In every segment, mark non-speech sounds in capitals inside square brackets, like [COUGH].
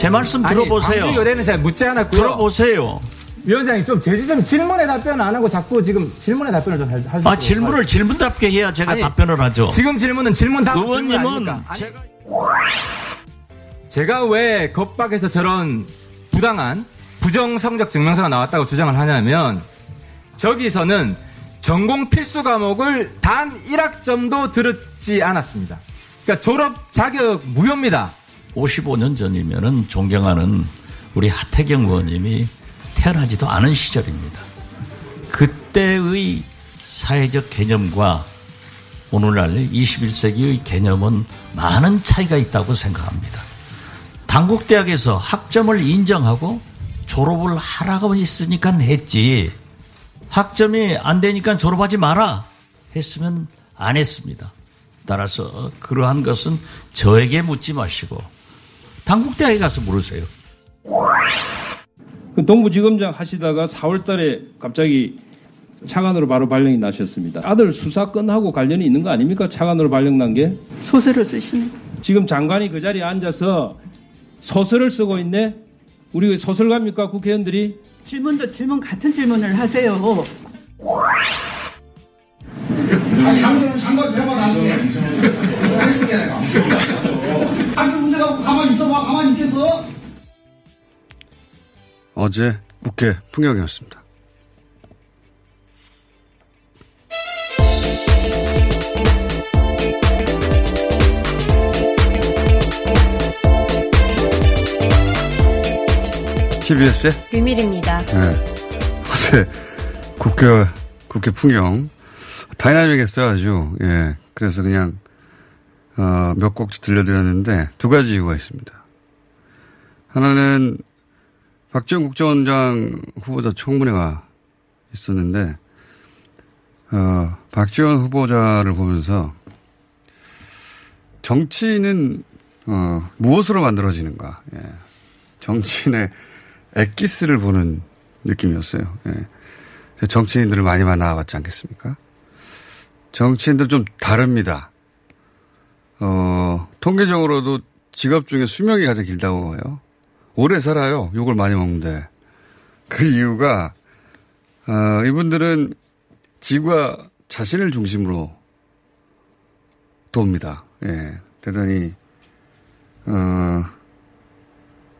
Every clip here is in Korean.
제 말씀 아니, 들어보세요. 광주 의뢰는 잘 묻지 않았고요. 들어보세요. 위원장님 좀 제주 좀 질문에 답변 안 하고 자꾸 지금 질문에 답변을 좀 있도록 아, 질문을 질문답게 해야 제가 아니, 답변을 하죠. 지금 질문은 질문 질문 의원님은? 아니, 제가 제가 왜 겁박에서 저런 부당한 부정 성적 증명서가 나왔다고 주장을 하냐면 저기서는 전공 필수 과목을 단 1학점도 들었지 않았습니다. 그러니까 졸업 자격 무효입니다. 55년 전이면은 존경하는 우리 하태경 의원님이 태어나지도 않은 시절입니다. 그때의 사회적 개념과 오늘날 21세기의 개념은 많은 차이가 있다고 생각합니다. 당국대학에서 학점을 인정하고 졸업을 하라고 했으니까 했지. 학점이 안 되니까 졸업하지 마라 했으면 안 했습니다. 따라서 그러한 것은 저에게 묻지 마시고 당국대학에 가서 물으세요. 그 동부지검장 하시다가 4월 달에 갑자기 차관으로 바로 발령이 나셨습니다. 아들 수사 건하고 관련이 있는 거 아닙니까? 차관으로 발령 난 게? 소설을 쓰시네. 지금 장관이 그 자리에 앉아서 소설을 쓰고 있네? 우리 소설가입니까? 국회의원들이? 질문도 질문 같은 질문을 하세요. 장관은 장관 대만 나중에 해줄게 내가. 아니 문제 갖고 가만히 있겠어? 어제 국회 풍경이었습니다. TBS의 비밀입니다. 네. 어제 국회, 국회 풍경. 다이나믹했어요, 아주. 예. 그래서 그냥, 어, 몇 곡 들려드렸는데 두 가지 이유가 있습니다. 하나는 박지원 국정원장 후보자 청문회가 있었는데, 어, 박지원 후보자를 보면서 정치는, 어, 무엇으로 만들어지는가. 예. 정치인의 엑기스를 보는 느낌이었어요. 예. 정치인들을 많이 만나봤지 않겠습니까? 정치인들 좀 다릅니다. 어, 통계적으로도 직업 중에 수명이 가장 길다고 해요. 오래 살아요. 욕을 많이 먹는데. 그 이유가, 어, 이분들은 지구와 자신을 중심으로 돕니다. 예. 대단히, 어,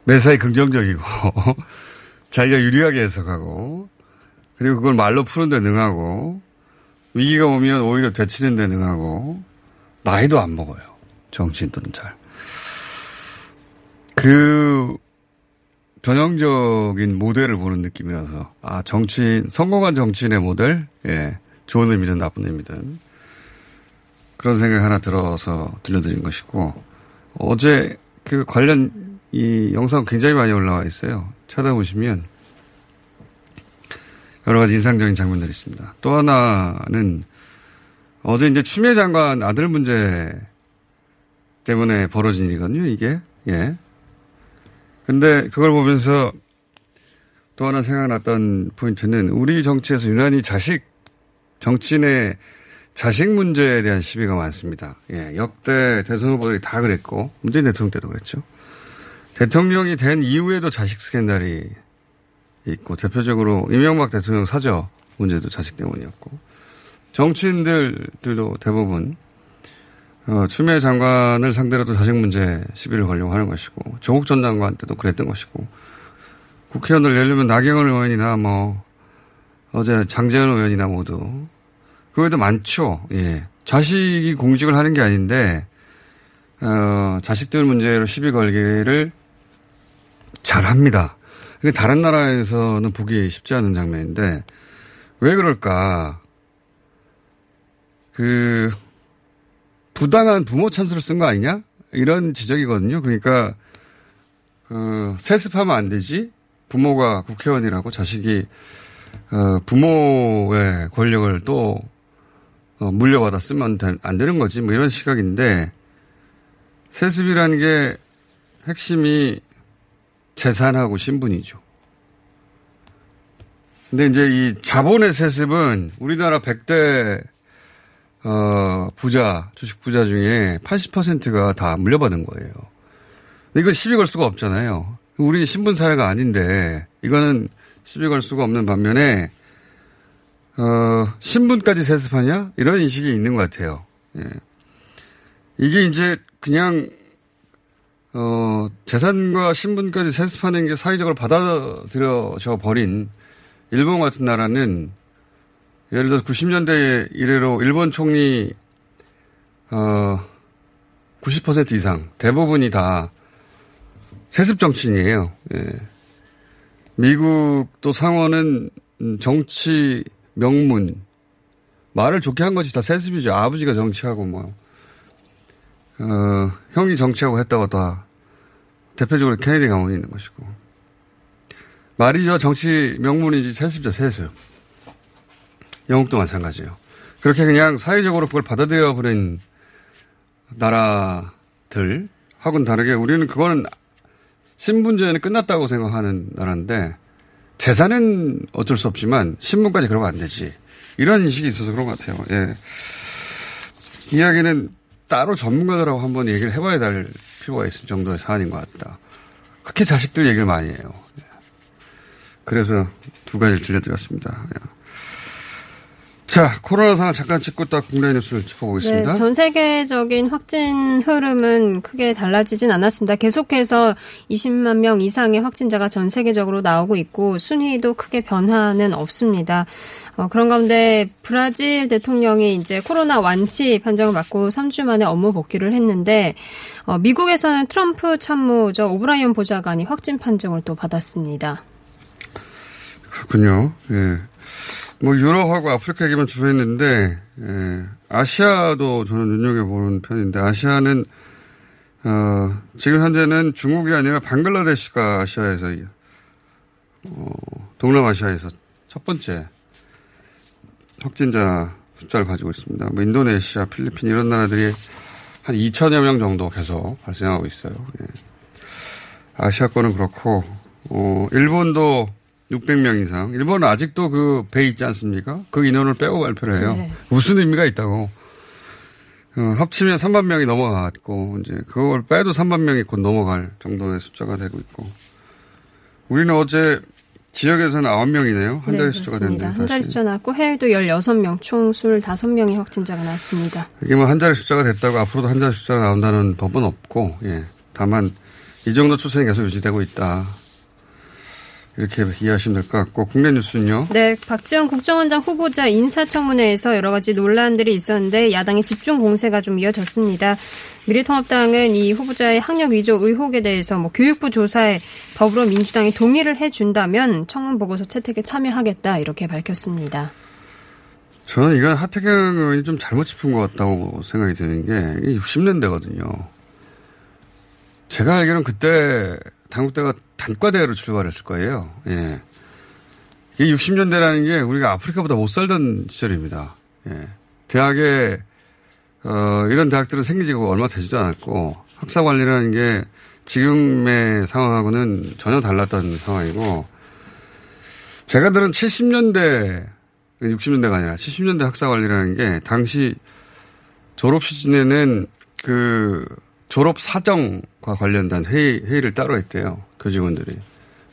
매사에 긍정적이고, [LAUGHS] 자기가 유리하게 해석하고, 그리고 그걸 말로 푸는 데 능하고, 위기가 오면 오히려 되치는 데 능하고, 나이도 안 먹어요. 정치인들은 잘. 그, 전형적인 모델을 보는 느낌이라서, 아, 정치인, 성공한 정치인의 모델? 예. 좋은 의미든 나쁜 의미든. 그런 생각 하나 들어서 들려드린 것이고, 어제 그 관련 이 영상 굉장히 많이 올라와 있어요. 찾아보시면, 여러 가지 인상적인 장면들이 있습니다. 또 하나는 어제 이제 추미애 장관 아들 문제 때문에 벌어진 일이거든요, 이게. 예. 근데 그걸 보면서 또 하나 생각났던 포인트는 우리 정치에서 유난히 자식, 정치인의 자식 문제에 대한 시비가 많습니다. 예. 역대 대선 후보들이 다 그랬고, 문재인 대통령 때도 그랬죠. 대통령이 된 이후에도 자식 스캔들이 있고, 대표적으로 이명박 대통령 사저 문제도 자식 때문이었고, 정치인들도 대부분 어, 추미애 장관을 상대로도 자식 문제 시비를 걸려고 하는 것이고 조국 전 장관 때도 그랬던 것이고 국회의원들 예를 들면 나경원 의원이나 뭐 어제 장재현 의원이나 모두 그외에도 많죠. 예. 자식이 공직을 하는 게 아닌데 어, 자식들 문제로 시비 걸기를 잘 합니다. 그게 다른 나라에서는 보기 쉽지 않은 장면인데 왜 그럴까? 그 부당한 부모 찬스를 쓴 거 아니냐? 이런 지적이거든요. 그러니까 그 세습하면 안 되지. 부모가 국회의원이라고 자식이 어, 부모의 권력을 또 어, 물려받아 쓰면 안 되는 거지. 뭐 이런 시각인데 세습이라는 게 핵심이 재산하고 신분이죠. 근데 이제 이 자본의 세습은 우리나라 100대 어, 부자, 주식 부자 중에 80%가 다 물려받은 거예요. 이건 시비 걸 수가 없잖아요. 우리는 신분사회가 아닌데, 이거는 시비 걸 수가 없는 반면에, 어, 신분까지 세습하냐? 이런 인식이 있는 것 같아요. 예. 이게 이제 그냥, 어, 재산과 신분까지 세습하는 게 사회적으로 받아들여져 버린 일본 같은 나라는 예를 들어 90년대 이래로 일본 총리 어, 90% 이상 대부분이 다 세습 정치인이에요. 예. 미국도 상원은 정치 명문 말을 좋게 한 것이 다 세습이죠. 아버지가 정치하고 뭐 어, 형이 정치하고 했다고 다 대표적으로 케네디 가문이 있는 것이고 말이죠. 정치 명문이지 세습이죠. 세습. 영국도 마찬가지예요. 그렇게 그냥 사회적으로 그걸 받아들여 버린 나라들 하고는 다르게 우리는 그거는 신분제는 끝났다고 생각하는 나라인데 재산은 어쩔 수 없지만 신분까지 그러면 안 되지. 이런 인식이 있어서 그런 것 같아요. 예. 이야기는 따로 전문가들하고 한번 얘기를 해봐야 될 필요가 있을 정도의 사안인 것 같다. 그렇게 자식들 얘기를 많이 해요. 예. 그래서 두 가지를 들려드렸습니다. 예. 자, 코로나 상황 잠깐 짚고 딱 국내 뉴스를 짚어보겠습니다. 네, 전 세계적인 확진 흐름은 크게 달라지진 않았습니다. 계속해서 20만 명 이상의 확진자가 전 세계적으로 나오고 있고 순위도 크게 변화는 없습니다. 어, 그런 가운데 브라질 대통령이 이제 코로나 완치 판정을 받고 3주 만에 업무 복귀를 했는데 어, 미국에서는 트럼프 참모죠 오브라이언 보좌관이 확진 판정을 또 받았습니다. 그렇군요. 예. 뭐 유럽하고 아프리카 얘기만 주로 했는데 예, 아시아도 저는 눈여겨보는 편인데 아시아는 어, 지금 현재는 중국이 아니라 방글라데시가 아시아에서 어, 동남아시아에서 첫 번째 확진자 숫자를 가지고 있습니다. 뭐 인도네시아, 필리핀 이런 나라들이 한 2천여 명 정도 계속 발생하고 있어요. 예. 아시아권은 그렇고 어, 일본도 600명 이상. 일본은 아직도 그 배 있지 않습니까? 그 인원을 빼고 발표를 해요. 네. 무슨 의미가 있다고. 어, 합치면 3만 명이 넘어갔고, 이제 그걸 빼도 3만 명이 곧 넘어갈 정도의 숫자가 되고 있고. 우리는 어제 지역에서는 9명이네요. 한 자리 네, 숫자가 됐는데. 한 자리 숫자 나왔고 해외도 16명, 총 25명의 확진자가 나왔습니다. 이게 뭐 한 자리 숫자가 됐다고 앞으로도 한 자리 숫자가 나온다는 법은 없고, 예. 다만 이 정도 추세는 계속 유지되고 있다. 이렇게 이해하시면 될 것 같고 국내 뉴스는요. 네, 박지원 국정원장 후보자 인사청문회에서 여러 가지 논란들이 있었는데 야당의 집중 공세가 좀 이어졌습니다. 미래통합당은 이 후보자의 학력 위조 의혹에 대해서 뭐 교육부 조사에 더불어민주당이 동의를 해준다면 청문 보고서 채택에 참여하겠다 이렇게 밝혔습니다. 저는 이건 하태경 의원이 좀 잘못 짚은 것 같다고 생각이 드는 게 이게 60년대거든요. 제가 알기로는 그때 당국대가 단과대로 출발했을 거예요. 예. 이 60년대라는 게 우리가 아프리카보다 못 살던 시절입니다. 예. 대학에 어, 이런 대학들은 생긴 지가 얼마 되지도 않았고 학사 관리라는 게 지금의 상황하고는 전혀 달랐던 상황이고 제가 들은 70년대 60년대가 아니라 70년대 학사 관리라는 게 당시 졸업 시즌에는 그 졸업 사정 과 관련된 회의, 회의를 따로 했대요. 교직원들이.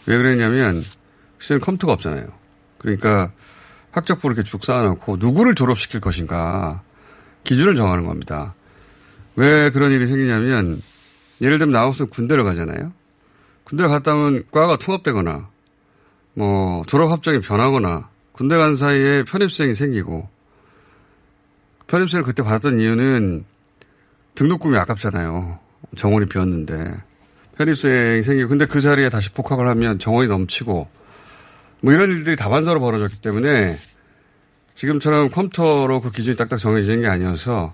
왜 그랬냐면 시절에 컴퓨터가 없잖아요. 그러니까 학적부를 이렇게 쭉 쌓아놓고 누구를 졸업시킬 것인가 기준을 정하는 겁니다. 왜 그런 일이 생기냐면 예를 들면 나와서 군대를 가잖아요. 군대를 갔다 오면 과가 통합되거나 뭐 졸업 합정이 변하거나 군대 간 사이에 편입생이 생기고 편입생을 그때 받았던 이유는 등록금이 아깝잖아요. 정원이 비었는데 편입생이 생기고 근데 그 자리에 다시 복학을 하면 정원이 넘치고 뭐 이런 일들이 다반사로 벌어졌기 때문에 지금처럼 컴퓨터로 그 기준이 딱딱 정해지는 게 아니어서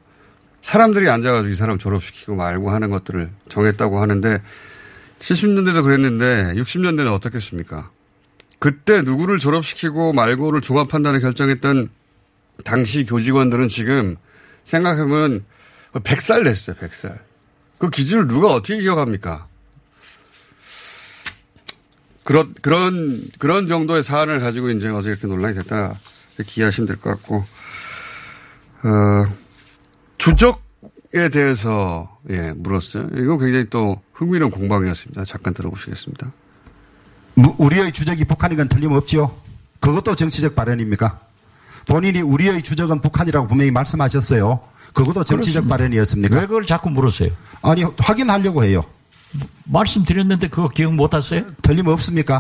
사람들이 앉아가지고 이 사람 졸업시키고 말고 하는 것들을 정했다고 하는데 70년대도 그랬는데 60년대는 어떻겠습니까? 그때 누구를 졸업시키고 말고를 종합 판단을 결정했던 당시 교직원들은 지금 생각해보면 100살 됐어요, 100살. 그 기준을 누가 어떻게 기억합니까? 그런, 그런, 그런 정도의 사안을 가지고 이제 어제 이렇게 논란이 됐다. 이렇게 이해하시면 될 것 같고, 어, 주적에 대해서, 예, 물었어요. 이거 굉장히 또 흥미로운 공방이었습니다. 잠깐 들어보시겠습니다. 우리의 주적이 북한인 건 틀림없지요. 그것도 정치적 발언입니까? 본인이 우리의 주적은 북한이라고 분명히 말씀하셨어요. 그것도 정치적 그렇습니다. 발언이었습니까? 왜 그걸 자꾸 물으세요? 아니, 확인하려고 해요. 말씀드렸는데 그거 기억 못 하세요? 틀림없습니까?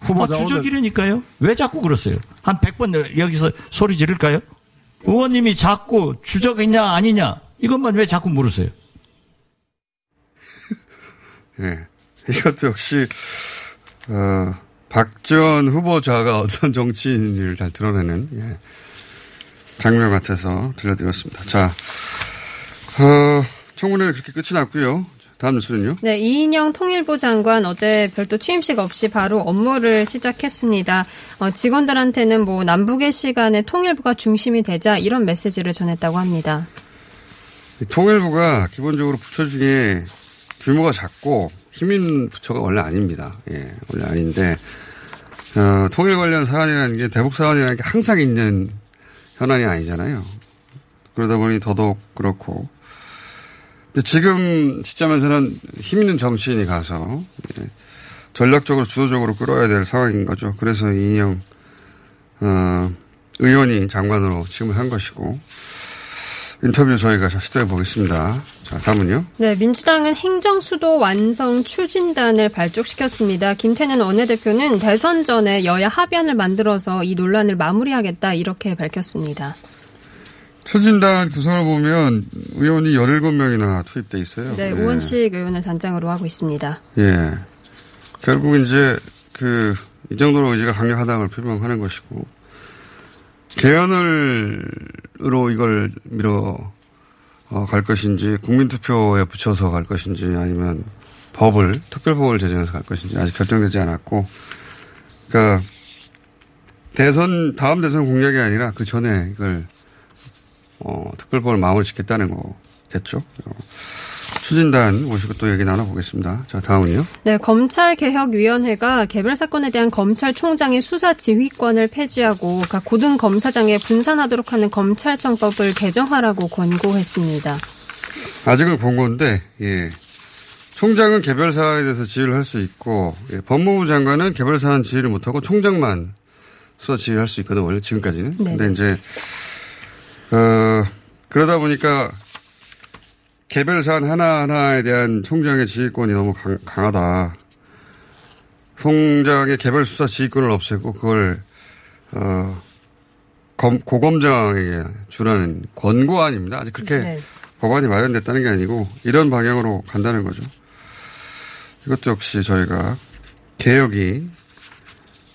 아, 후보자 오늘 주적이라니까요. 왜 자꾸 그러세요? 한 100번 여기서 소리 지를까요? 의원님이 자꾸 주적이냐 아니냐 이것만 왜 자꾸 물으세요? [LAUGHS] 예. 이것도 역시, 어, 박전 후보자가 [LAUGHS] 어떤 정치인인지를 잘 드러내는, 예. 장면 같아서 들려드렸습니다. 자, 어, 청문회는 그렇게 끝이 났고요. 다음 뉴스는요? 네, 이인영 통일부 장관 어제 별도 취임식 없이 바로 업무를 시작했습니다. 어, 직원들한테는 뭐 남북의 시간에 통일부가 중심이 되자 이런 메시지를 전했다고 합니다. 통일부가 기본적으로 부처 중에 규모가 작고 힘 있는 부처가 원래 아닙니다. 예, 원래 아닌데, 어, 통일 관련 사안이라는 게 대북 사안이라는 게 항상 있는 현안이 아니잖아요. 그러다 보니 더더욱 그렇고. 근데 지금 시점에서는 힘 있는 정치인이 가서 예, 전략적으로 주도적으로 끌어야 될 상황인 거죠. 그래서 이인영 어, 의원이 장관으로 지금을 한 것이고 인터뷰 저희가 시도해 보겠습니다. 자, 다음은요. 네, 민주당은 행정수도 완성 추진단을 발족시켰습니다. 김태년 원내대표는 대선 전에 여야 합의안을 만들어서 이 논란을 마무리하겠다 이렇게 밝혔습니다. 추진단 구성을 보면 의원이 17명이나 투입돼 있어요. 네, 예. 우원식 의원을 단장으로 하고 있습니다. 예. 결국 이제 그, 이 정도로 의지가 강력하다는 걸 표명하는 것이고, 개헌을 으로 이걸 밀어 어, 갈 것인지, 국민투표에 붙여서 갈 것인지, 아니면 법을, 특별법을 제정해서 갈 것인지 아직 결정되지 않았고, 그러니까 대선, 다음 대선 공약이 아니라 그 전에 이걸, 어, 특별법을 마무리 짓겠다는 거겠죠. 어, 추진단 모시고 또 얘기 나눠보겠습니다. 자, 다음은요. 네, 검찰개혁위원회가 개별 사건에 대한 검찰총장의 수사 지휘권을 폐지하고 각 고등 검사장에 분산하도록 하는 검찰청법을 개정하라고 권고했습니다. 아직은 권고인데, 예. 총장은 개별 사안에 대해서 지휘를 할 수 있고, 예, 법무부 장관은 개별 사안 지휘를 못하고 총장만 수사 지휘할 수 있거든, 원래 지금까지는. 네. 근데 이제, 어, 그러다 보니까 개별 사안 하나하나에 대한 총장의 지휘권이 너무 강, 강하다. 총장의 개별 수사 지휘권을 없애고 그걸, 어, 검, 고검장에게 주라는 권고안입니다. 아직 그렇게 네. 법안이 마련됐다는 게 아니고 이런 방향으로 간다는 거죠. 이것도 역시 저희가 개혁이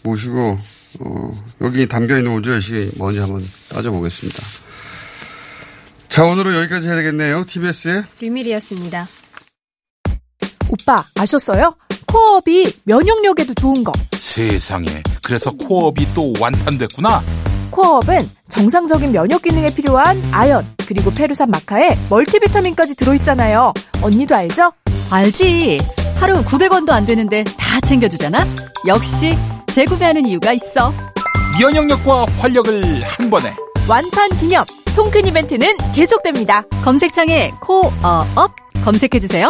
모시고 어, 여기 담겨있는 우주의식이 뭔지 한번 따져보겠습니다. 자 오늘은 여기까지 해야 되겠네요. TBS의 류밀이었습니다. 오빠 아셨어요? 코어업이 면역력에도 좋은 거. 세상에 그래서 코업이 또 완판됐구나. 코어업은 정상적인 면역 기능에 필요한 아연 그리고 페루산 마카에 멀티비타민까지 들어있잖아요. 언니도 알죠? 알지. 하루 900원도 안 되는데 다 챙겨주잖아. 역시 재구매하는 이유가 있어. 면역력과 활력을 한 번에. 완판 기념 통큰 이벤트는 계속됩니다. 검색창에 코어업 검색해주세요.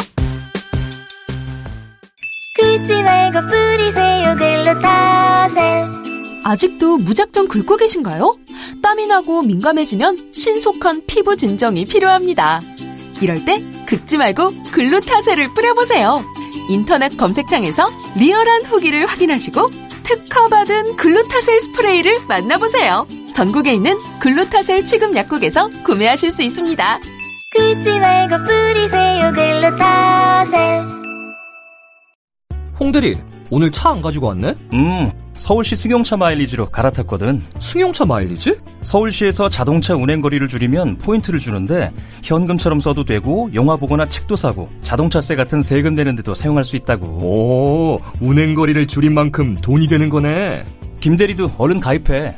긁지 말고 뿌리세요 글루타셀 아직도 무작정 긁고 계신가요? 땀이 나고 민감해지면 신속한 피부 진정이 필요합니다. 이럴 때 긁지 말고 글루타셀을 뿌려보세요. 인터넷 검색창에서 리얼한 후기를 확인하시고 특허받은 글루타셀 스프레이를 만나보세요. 전국에 있는 글루타셀 취급 약국에서 구매하실 수 있습니다. 긁지 말고 뿌리세요 글루타셀 홍대리, 오늘 차 안 가지고 왔네? 음, 서울시 승용차 마일리지로 갈아탔거든. 승용차 마일리지? 서울시에서 자동차 운행 거리를 줄이면 포인트를 주는데 현금처럼 써도 되고 영화 보거나 책도 사고 자동차세 같은 세금 내는데도 사용할 수 있다고. 오, 운행 거리를 줄인 만큼 돈이 되는 거네. 김대리도 얼른 가입해.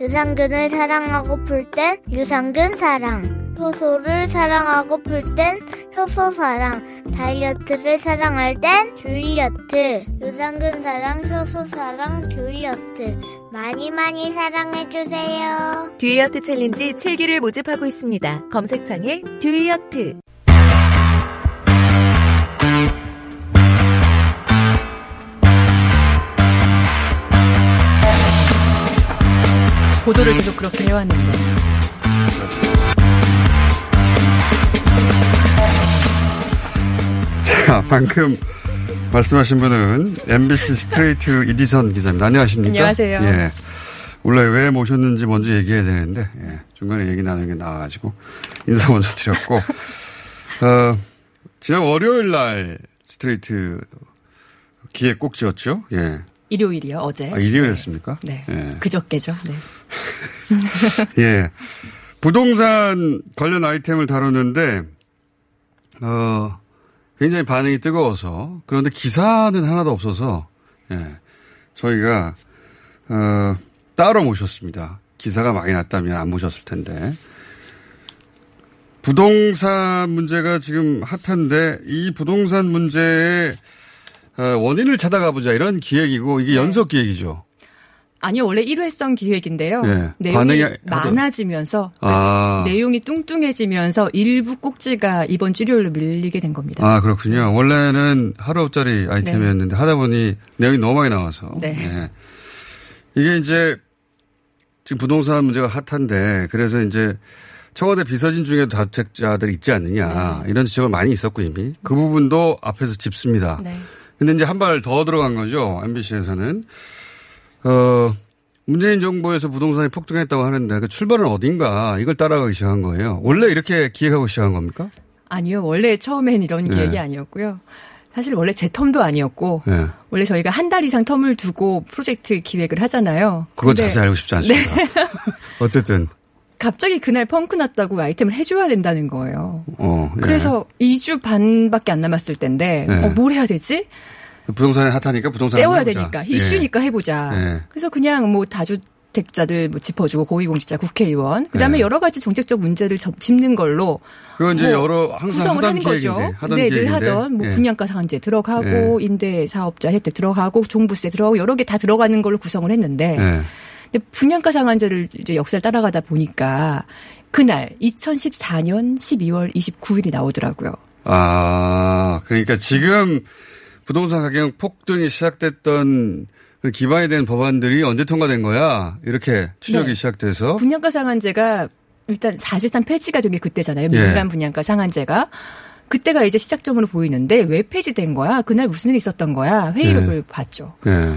유산균을 사랑하고 풀 땐 유산균 사랑 효소를 사랑하고 풀 땐 효소 사랑 다이어트를 사랑할 땐 줄이어트 유산균 사랑 효소 사랑 줄이어트. 많이 많이 사랑해주세요. 줄이어트 챌린지 7기를 모집하고 있습니다. 검색창에 줄이어트 보도를 계속 그렇게 해왔는데. 자, 방금 말씀하신 분은 MBC 스트레이트 이지선 기자입니다. 안녕하십니까? 안녕하세요. 예. 원래 왜 모셨는지 먼저 얘기해야 되는데, 예. 중간에 얘기 나누는 게 나와가지고, 인사 먼저 드렸고, 어, 지난 월요일 날 스트레이트 기획 꼭지였죠? 예. 일요일이요, 어제. 아, 일요일이었습니까? 네. 예. 그저께죠. 네. [LAUGHS] 예. 부동산 관련 아이템을 다루는데, 어, 굉장히 반응이 뜨거워서, 그런데 기사는 하나도 없어서, 예. 저희가, 어, 따로 모셨습니다. 기사가 많이 났다면 안 모셨을 텐데. 부동산 문제가 지금 핫한데, 이 부동산 문제의 어, 원인을 찾아가 보자 이런 기획이고, 이게 연속 기획이죠. 아니요, 원래 일회성 기획인데요. 예. 내용이 반응이 많아지면서 아. 내용이 뚱뚱해지면서 일부 꼭지가 이번 주 일요일로 밀리게 된 겁니다. 아, 그렇군요. 원래는 하루짜리 아이템이었는데 하다 보니 내용이 너무 많이 나와서. 네. 예. 이게 이제 지금 부동산 문제가 핫한데 그래서 이제 청와대 비서진 중에도 다주택자들이 있지 않느냐 이런 지적을 많이 있었고 이미 그 부분도 앞에서 짚습니다. 네. 근데 이제 한 발 더 들어간 거죠. MBC에서는. 어, 문재인 정부에서 부동산이 폭등했다고 하는데 그 출발은 어딘가 이걸 따라가기 시작한 거예요. 원래 이렇게 기획하고 시작한 겁니까? 아니요, 원래 처음엔 이런 네. 기획이 아니었고요. 사실 원래 제 텀도 아니었고 네. 원래 저희가 한 달 이상 텀을 두고 프로젝트 기획을 하잖아요. 그건 자세히 알고 싶지 않습니다. 네. [LAUGHS] 어쨌든. 갑자기 그날 펑크 났다고 아이템을 해줘야 된다는 거예요. 어, 예. 그래서 2주 반밖에 안 남았을 텐데 네. 어, 뭘 해야 되지? 부동산이 핫하니까 부동산 떼워야. 되니까 예. 이슈니까 해보자. 예. 그래서 그냥 뭐 다주 택자들 뭐 짚어주고 고위공직자 국회의원 그다음에 예. 여러 가지 정책적 문제를 접- 짚는 걸로 그건 이제 뭐 여러 항상 구성을 하던 하는 거죠. 하던 네, 늘. 하던 뭐 예. 분양가 상한제 들어가고 임대 사업자 혜택 들어가고 종부세 들어가고 여러 개 다 들어가는 걸로 구성을 했는데 예. 근데 분양가 상한제를 이제 역사를 따라가다 보니까 그날 2014년 12월 29일이 나오더라고요. 아, 그러니까 지금 부동산 가격 폭등이 시작됐던 그 기반이 된 법안들이 언제 통과된 거야? 이렇게 추적이 네. 시작돼서. 분양가 상한제가 일단 사실상 폐지가 된 게 그때잖아요. 예. 민간 분양가 상한제가. 그때가 이제 시작점으로 보이는데 왜 폐지된 거야? 그날 무슨 일이 있었던 거야? 회의록을 예. 봤죠. 예.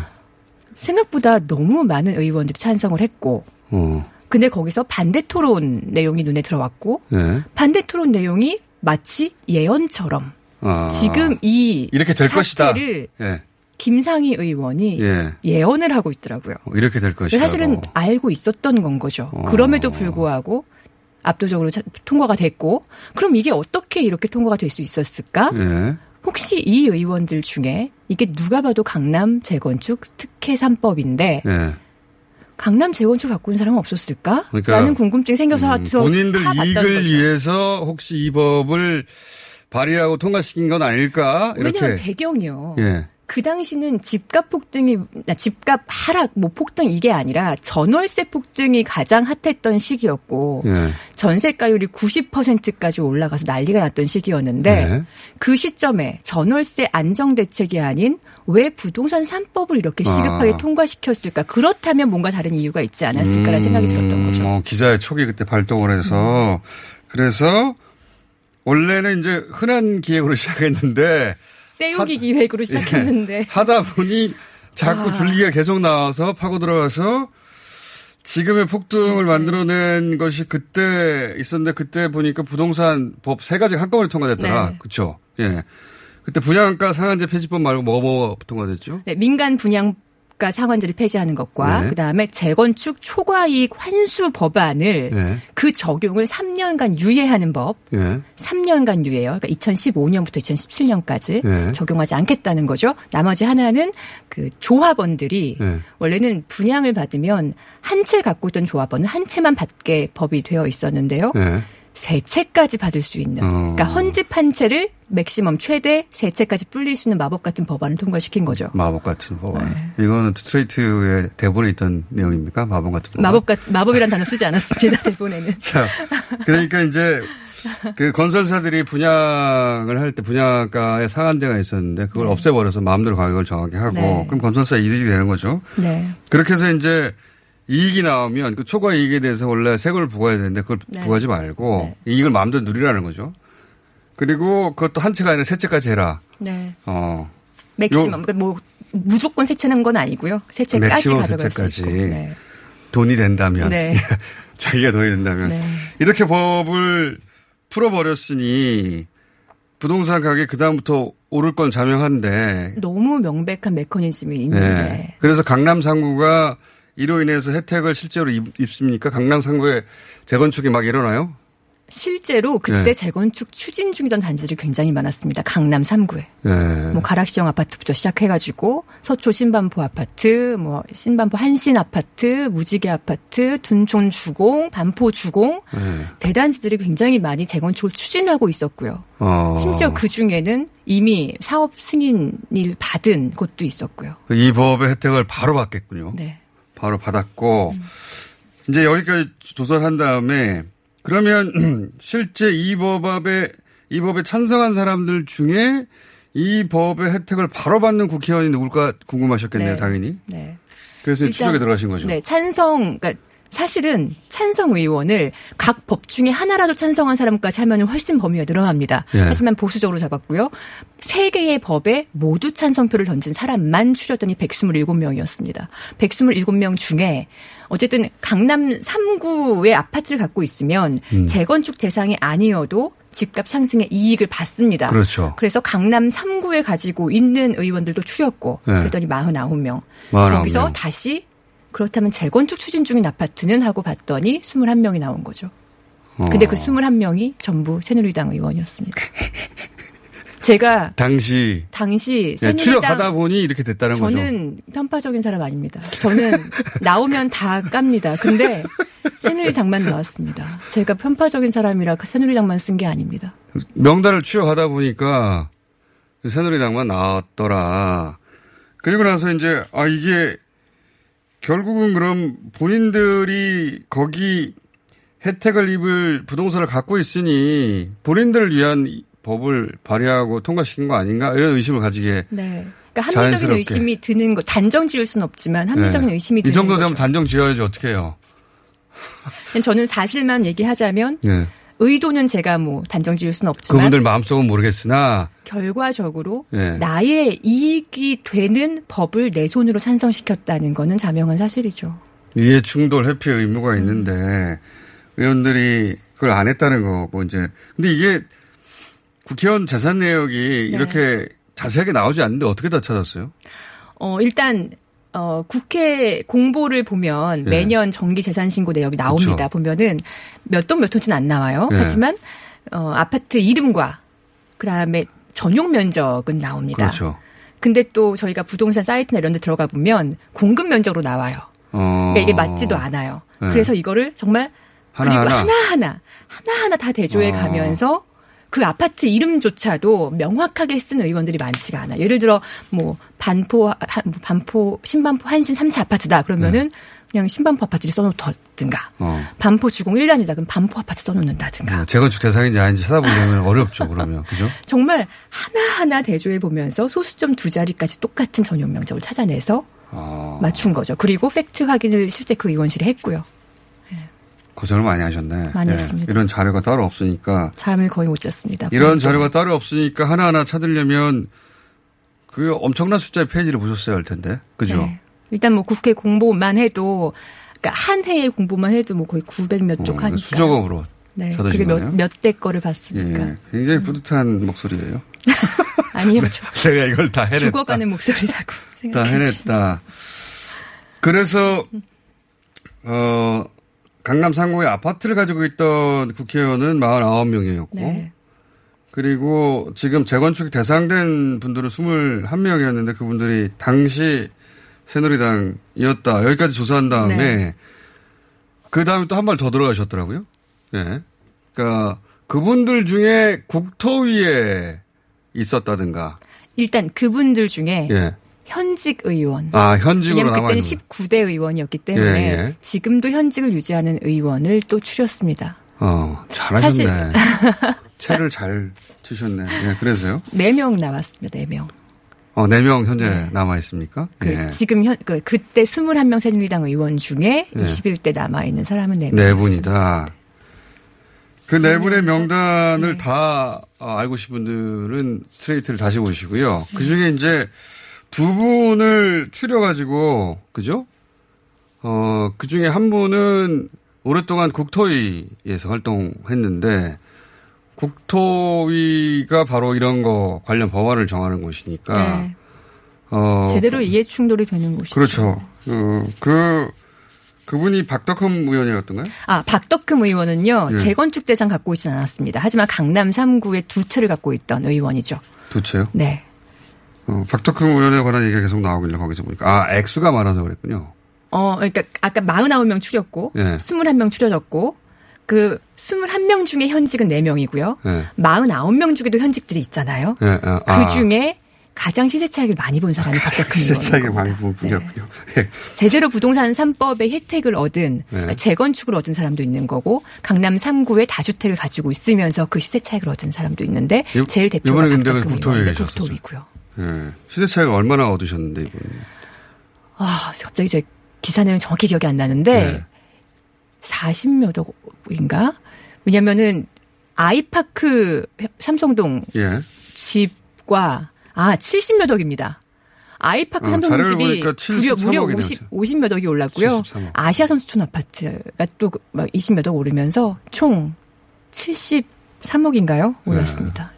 생각보다 너무 많은 의원들이 찬성을 했고, 어. 근데 거기서 반대 토론 내용이 눈에 들어왔고, 예. 반대 토론 내용이 마치 예언처럼 아. 지금 이 이렇게 될 것이다. 예. 김상희 의원이 예. 예언을 하고 있더라고요. 어, 이렇게 될 것이다. 사실은 알고 있었던 건 거죠. 어. 그럼에도 불구하고 압도적으로 차- 통과가 됐고, 그럼 이게 어떻게 이렇게 통과가 될 수 있었을까? 예. 혹시 이 의원들 중에 이게 누가 봐도 강남 재건축 특혜 3법인데 예. 강남 재건축 갖고 있는 사람은 없었을까? 그러니까 라는 궁금증이 생겨서 음, 저 본인들 이익을 거죠. 위해서 혹시 이 법을 발의하고 통과시킨 건 아닐까? 이렇게. 왜냐하면 배경이요. 예. 그 당시는 집값 폭등이 아, 집값 하락 뭐 폭등 이게 아니라 전월세 폭등이 가장 핫했던 시기였고 예. 전세가율이 90%까지 올라가서 난리가 났던 시기였는데 네. 그 시점에 전월세 안정 대책이 아닌 왜 부동산 3법을 이렇게 시급하게 아. 통과시켰을까? 그렇다면 뭔가 다른 이유가 있지 않았을까라는 생각이 들었던 거죠. 어, 기자의 촉이 그때 발동을 해서 그래서 원래는 이제 흔한 기획으로 [LAUGHS] 시작했는데 떼우기 기획으로 시작했는데 예. [LAUGHS] 하다 보니 자꾸 아. 줄기가 계속 나와서 파고 들어가서 지금의 폭등을 만들어낸 것이 그때 있었는데 그때 보니까 부동산 법 세 가지 한꺼번에 통과됐더라. 네. 그렇죠. 예. 그때 분양가 상한제 폐지법 말고 뭐뭐 통과됐죠? 네, 민간 분양 가 상한제를 폐지하는 것과 네. 그다음에 재건축 초과 이익 환수 법안을 예. 그 적용을 3년간 유예하는 법, 예. 3년간 유예요. 그러니까 2015년부터 2017년까지 네. 적용하지 않겠다는 거죠. 나머지 하나는 그 조합원들이 예. 원래는 분양을 받으면 한 채 갖고 있던 조합원은 한 채만 받게 법이 되어 있었는데요. 예. 세 채까지 받을 수 있는. 어. 그러니까 헌집 한 채를 맥시멈 최대 세 채까지 불릴 수 있는 마법 같은 법안을 통과시킨 거죠. 마법 같은 법안. 네. 이거는 스트레이트의 대본에 있던 내용입니까? 마법 같은 법안. 마법 같 마법이란 단어 쓰지 않았습니다 [LAUGHS] 대본에는. [LAUGHS] 자, 그러니까 이제 그 건설사들이 분양을 할 때 분양가에 상한제가 있었는데 그걸 없애버려서 마음대로 가격을 정하게 하고 네. 그럼 건설사 이득이 되는 거죠. 네. 그렇게 해서 이제 이익이 나오면 그 초과 이익에 대해서 원래 세금을 부과해야 되는데 그걸 네. 부과하지 말고 이익을 마음대로 누리라는 거죠. 그리고 그것도 한 채가 아니라 세 채까지 해라. 네. 어. 맥시멈. 요- 그러니까 뭐 무조건 세 채는 건 아니고요. 세 채까지 가져갈 수 세채까지. 있고. 네. 돈이 된다면. 네. [LAUGHS] 자기가 돈이 된다면. 네. 이렇게 법을 풀어버렸으니 부동산 가격이 그다음부터 오를 건 자명한데. 너무 명백한 메커니즘이 있는데 네. 그래서 강남 상구가 이로 인해서 혜택을 실제로 입, 입습니까? 강남 상구에 재건축이 막 일어나요? 실제로 그때 네. 재건축 추진 중이던 단지들이 굉장히 많았습니다. 강남 3구에. 네. 뭐 가락시형 아파트부터 시작해가지고 서초 신반포 아파트, 뭐 신반포 한신 아파트, 무지개 아파트, 둔촌 주공, 반포 주공 네. 대단지들이 굉장히 많이 재건축을 추진하고 있었고요. 어. 심지어 그 중에는 이미 사업 승인을 받은 곳도 있었고요. 이 법의 혜택을 바로 받겠군요. 네. 바로 받았고 이제 여기까지 조사를 한 다음에 그러면 [CLEARS THROAT] 실제 이 법에 이 법에 찬성한 사람들 중에 이 법의 혜택을 바로 받는 국회의원이 누굴까 궁금하셨겠네요, 네. 당연히. 네. 그래서 일단- 추적에 들어가신 거죠. 네, 찬성, 그러니까 사실은 찬성 의원을 각 법 중에 하나라도 찬성한 사람까지 하면 훨씬 범위가 늘어납니다. 예. 하지만 보수적으로 잡았고요. 세 개의 법에 모두 찬성표를 던진 사람만 추렸더니 127명이었습니다. 127명 중에 어쨌든 강남 3구의 아파트를 갖고 있으면 음. 재건축 대상이 아니어도 집값 상승의 이익을 받습니다. 그렇죠. 그래서 강남 3구에 가지고 있는 의원들도 추렸고 네. 그랬더니 49명. 49 명. 거기서 다시 그렇다면 재건축 추진 중인 아파트는 하고 봤더니 21명이 나온 거죠. 근데 어. 그 21명이 전부 새누리당 의원이었습니다. 제가 당시 당시 네, 새누리당 추적하다 보니 이렇게 됐다는 거죠. 저는 편파적인 사람 아닙니다. 저는 나오면 다 깝니다. 근데 새누리당만 나왔습니다. 제가 편파적인 사람이라 새누리당만 쓴 게 아닙니다. 명단을 추적하다 보니까 새누리당만 나왔더라. 그리고 나서 이제 아 이게 결국은 그럼 본인들이 거기 혜택을 입을 부동산을 갖고 있으니 본인들을 위한 이 법을 발의하고 통과시킨 거 아닌가 이런 의심을 가지게 네. 그러니까 합리적인 자연스럽게. 의심이 드는 거 단정 지을 수는 없지만 합리적인 네. 의심이 이 드는 정도 거죠. 되면 단정 지어야지 어떻게 해요? 저는 사실만 얘기하자면 예. 의도는 제가 뭐 단정 지을 수는 없지만 그분들 마음속은 모르겠으나 결과적으로 예. 나의 이익이 되는 법을 내 손으로 찬성시켰다는 거는 자명한 사실이죠. 이해 충돌 회피 의무가 있는데 의원들이 그걸 안 했다는 거고 이제 근데 이게 국회의원 재산 내역이 네. 이렇게 자세하게 나오지 않는데 어떻게 다 찾았어요? 어, 일단, 어, 국회 공보를 보면 예. 매년 정기 재산 신고 내역이 나옵니다. 그렇죠. 보면은 몇 동몇 호지는 안 나와요. 예. 하지만, 어, 아파트 이름과 그 다음에 전용 면적은 나옵니다. 그렇죠. 근데 또 저희가 부동산 사이트나 이런 데 들어가 보면 공급 면적으로 나와요. 어. 그러니까 이게 맞지도 않아요. 네. 그래서 이거를 정말 그리고 하나하나. 하나 하나 하나 하나 다 대조해 어. 가면서 그 아파트 이름조차도 명확하게 쓴 의원들이 많지가 않아요. 예를 들어 뭐 반포 한- 뭐 반포 신반포 한신 3차 아파트다 그러면은 그냥 신반포 아파트를 써놓든가 어. 반포 주공 1단이다 그럼 반포 아파트 써놓는다든가 어, 재건축 대상인지 아닌지 찾아보려면 [LAUGHS] 어렵죠, 그러면. 그죠? 정말 하나하나 대조해 보면서 소수점 두 자리까지 똑같은 전용 명적을 찾아내서 어. 맞춘 거죠. 그리고 팩트 확인을 실제 그 의원실에 했고요. 고생을 많이 하셨네. 많이 예. 했습니다. 이런 자료가 따로 없으니까. 잠을 거의 못 잤습니다. 이런 자료가 따로 없으니까 하나하나 찾으려면 그 엄청난 숫자의 페이지를 보셨어야 할 텐데. 그죠? 네. 일단 뭐 국회 공보만 해도 그러니까 한 해의 공보만 해도 뭐 거의 900몇쪽 어, 하니까. 수적업으로 네. 그게 거네요. 몇몇대 거를 봤으니까. 예. 굉장히 뿌듯한 목소리예요. [LAUGHS] 아니요. 저 내가 이걸 다 해냈다. 죽어가는 목소리라고 다 생각해. 해냈다. 그래서 어 강남 상고에 아파트를 가지고 있던 국회의원은 49명이었고 네. 그리고 지금 재건축 대상된 분들은 21명이었는데 그분들이 당시 새누리당이었다. 여기까지 조사한 다음에 네. 그 다음에 또 한 발 더 들어가셨더라고요. 예. 그러니까 그분들 중에 국토위에 있었다든가. 일단 그분들 중에 예. 현직 의원. 아, 현직으로 왜냐면 그때는 남아있는 19대 의원이었기 때문에 예, 예. 지금도 현직을 유지하는 의원을 또 추렸습니다. 어, 잘하셨네. 채를 [LAUGHS] 잘 치셨네. 예, 그래서요? 4명 나왔습니다. 4명. 어, 4명 현재 남아 있습니까? 그 예. 지금 현, 그, 그때 21명 새누리당 의원 중에 예. 21대 남아 있는 사람은 4명. 네 분이다. 그 네 분의 명단을 다 어, 알고 싶은 분들은 스트레이트를 다시 보시고요. 그 중에 이제 두 분을 추려가지고, 그죠? 어, 그 중에 한 분은 오랫동안 국토위에서 활동했는데, 국토위가 바로 이런 거 관련 법안을 정하는 곳이니까, 네. 어, 제대로 이해 충돌이 되는 곳이죠. 그렇죠. 어, 그, 그분이 박덕흠 의원이었던가요? 아, 박덕흠 의원은요, 예. 재건축 대상 갖고 있진 않았습니다. 하지만 강남 3구에 두 채를 갖고 있던 의원이죠. 두 채요? 네. 어, 박덕흠 의원에 관한 얘기가 계속 나오길래 거기서 보니까, 아, 액수가 많아서 그랬군요. 어, 그러니까 아까 49명 추렸고, 예. 21명 추려졌고, 그 21명 중에 현직은 4명이고요. 예. 49명 중에도 현직들이 있잖아요. 예, 예. 그 중에 가장 시세 차익을 많이 본 사람이 박덕흠 시세 의원. 차익을 많이 본 분이었군요. 예. 제대로 부동산 3법의 혜택을 얻은 그러니까 네. 재건축을 얻은 사람도 있는 거고 강남 3구에 다주택을 가지고 있으면서 그 시세 차익을 얻은 사람도 있는데 요- 제일 대표가 박덕흠. 국토위고요. 예. 시세 차익을 얼마나 얻으셨는데, 이분. 아 갑자기 제 기사 내용 정확히 기억이 안 나는데 네. 40몇 억인가? 왜냐면은 아이파크 삼성동 예. 집과 아 70몇 억입니다. 아이파크 어, 삼성동 집이 무려 무려 73억 이네요, 50 50몇 억이 올랐고요. 73억. 아시아 선수촌 아파트가 또 막 20몇 억 오르면서 총 73억인가요? 올랐습니다.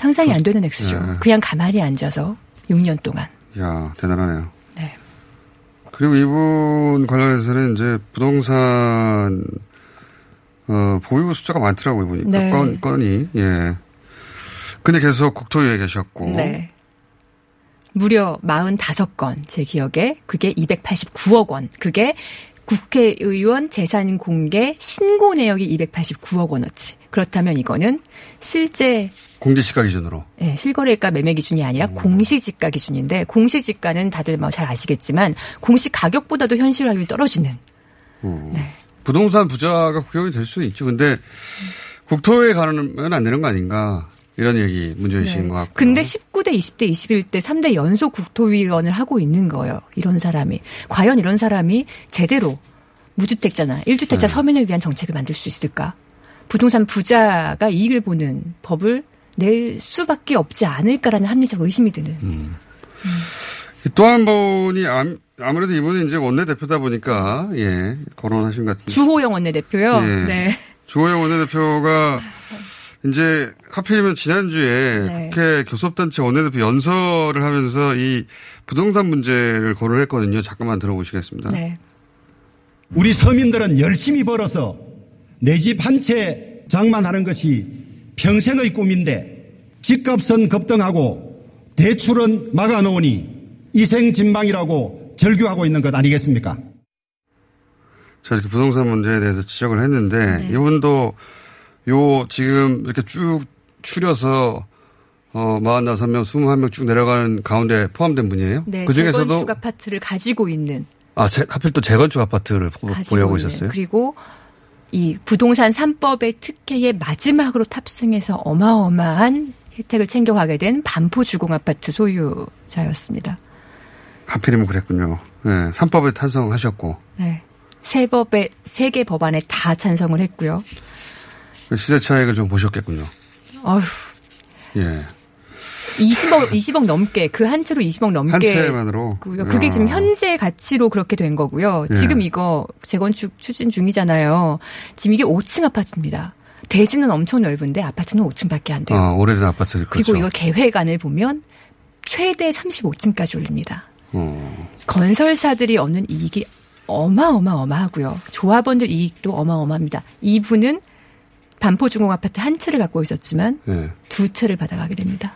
상상이 안 되는 액수죠. 네. 그냥 가만히 앉아서 6년 동안. 야 대단하네요. 네. 그리고 이분 관련해서는 이제 부동산, 어, 보유 숫자가 많더라고요, 보니까. 네. 건, 건이, 예. 근데 계속 국토위에 계셨고. 네. 무려 45건 제 기억에 그게 289억 원. 그게 국회의원 재산 공개 신고 내역이 289억 원어치. 그렇다면 이거는 실제 공제시가 기준으로. 예, 실거래가 매매 기준이 아니라 공시지가 기준인데 공시지가는 다들 뭐 잘 아시겠지만 공시 가격보다도 현실 확률이 떨어지는 어. 네. 부동산 부자가 국회의원이 될 수는 있죠. 근데 국토위에 가면 안 되는 거 아닌가. 이런 얘기 문제의식인 것 같고. 네. 근데 19대, 20대, 21대 3대 연속 국토위원을 하고 있는 거예요. 이런 사람이. 과연 이런 사람이 제대로 무주택자나 1주택자 네. 서민을 위한 정책을 만들 수 있을까? 부동산 부자가 이익을 보는 법을 낼 수밖에 없지 않을까라는 합리적 의심이 드는. 음. 또한 분이 암- 아무래도 이분이 이제 원내대표다 보니까 예 거론하신 것 같은데 주호영 원내대표요. 예. 네. 주호영 원내대표가 이제 하필이면 지난주에 네. 국회 교섭단체 원내대표 연설을 하면서 이 부동산 문제를 거론했거든요. 잠깐만 들어보시겠습니다. 네. 우리 서민들은 열심히 벌어서 내 집 한 채 장만하는 것이 평생의 꿈인데 집값은 급등하고 대출은 막아놓으니 이생진망이라고 절규하고 있는 것 아니겠습니까? 자, 이렇게 부동산 문제에 대해서 지적을 했는데, 네. 이분도 요 지금 이렇게 쭉 추려서, 어, 45명, 21명 쭉 내려가는 가운데 포함된 분이에요? 네. 그 중에서도, 재건축 아파트를 가지고 있는 아, 제- 하필 또 재건축 아파트를 보- 가지고 보유하고 있는. 있었어요? 그리고 이 부동산 3법의 특혜에 마지막으로 탑승해서 어마어마한 혜택을 챙겨가게 된 반포 주공 아파트 소유자였습니다. 하필이면 그랬군요. 네, 3법에 탄성하셨고, 네. 세 법의 세개 법안에 다 찬성을 했고요. 그 시세 차익을 좀 보셨겠군요. 어휴, 예. 20억 20억 넘게 그 한 채로 20억 넘게 한 채만으로? 고요. 그게 야. 지금 현재 가치로 그렇게 된 거고요. 예. 지금 이거 재건축 추진 중이잖아요. 지금 이게 5층 아파트입니다. 대지는 엄청 넓은데 아파트는 5층밖에 안 돼요. 어, 오래된 아파트들. 그렇죠. 그리고 이거 계획안을 보면 최대 35층까지 올립니다. 어. 건설사들이 얻는 이익이 어마어마어마하고요. 조합원들 이익도 어마어마합니다. 이분은 반포중공 아파트 한 채를 갖고 있었지만 예. 두 채를 받아가게 됩니다.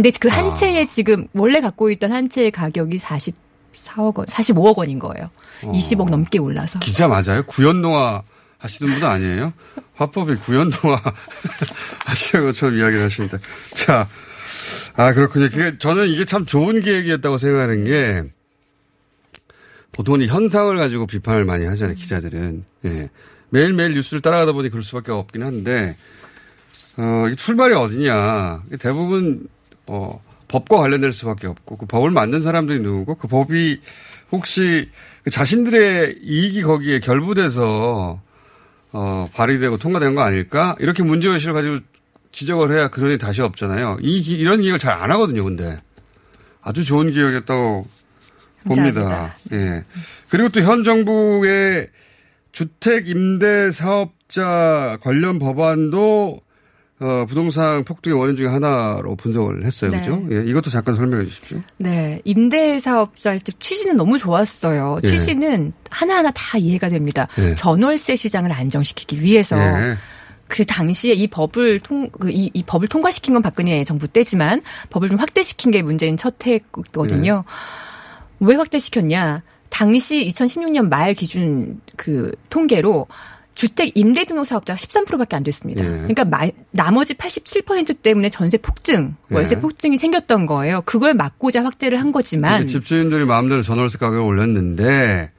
근데 그한 아. 채에 지금 원래 갖고 있던 한 채의 가격이 44억 원, 45억 원인 거예요. 어. 20억 넘게 올라서. 기자 맞아요? 구연동화 하시는 분 아니에요? 화법이 구연동화 [LAUGHS] 하시는 것처럼 이야기를 하시는데. 자, 아, 그렇군요. 그게 저는 이게 참 좋은 계획이었다고 생각하는 게 보통은 이 현상을 가지고 비판을 많이 하잖아요, 기자들은. 예. 매일매일 뉴스를 따라가다 보니 그럴 수밖에 없긴 한데, 어, 이 출발이 어디냐. 대부분, 어, 법과 관련될 수밖에 없고, 그 법을 만든 사람들이 누구고, 그 법이 혹시 그 자신들의 이익이 거기에 결부돼서, 어, 발의되고 통과된 거 아닐까? 이렇게 문제의식을 가지고 지적을 해야 그런이 다시 없잖아요. 이, 기- 이런 기획을 잘 안 하거든요, 근데. 아주 좋은 기획이었다고 봅니다. 예. 그리고 또 현 정부의 주택 임대 사업자 관련 법안도 어, 부동산 폭등의 원인 중에 하나로 분석을 했어요. 네. 그죠? 예, 이것도 잠깐 설명해 주십시오. 네. 임대사업자 취지는 너무 좋았어요. 예. 취지는 하나하나 다 이해가 됩니다. 예. 전월세 시장을 안정시키기 위해서 예. 그 당시에 이 법을 통, 그 이, 이 법을 통과시킨 건 박근혜 정부 때지만 법을 좀 확대시킨 게 문재인 첫 해거든요. 왜 확대시켰냐? 당시 2016년 말 기준 그 통계로 주택 임대 등록 사업자가 13%밖에 안 됐습니다. 예. 그러니까 마- 나머지 87% 때문에 전세 폭등, 월세 예. 폭등이 생겼던 거예요. 그걸 막고자 확대를 한 거지만 집주인들이 마음대로 전월세 가격을 올렸는데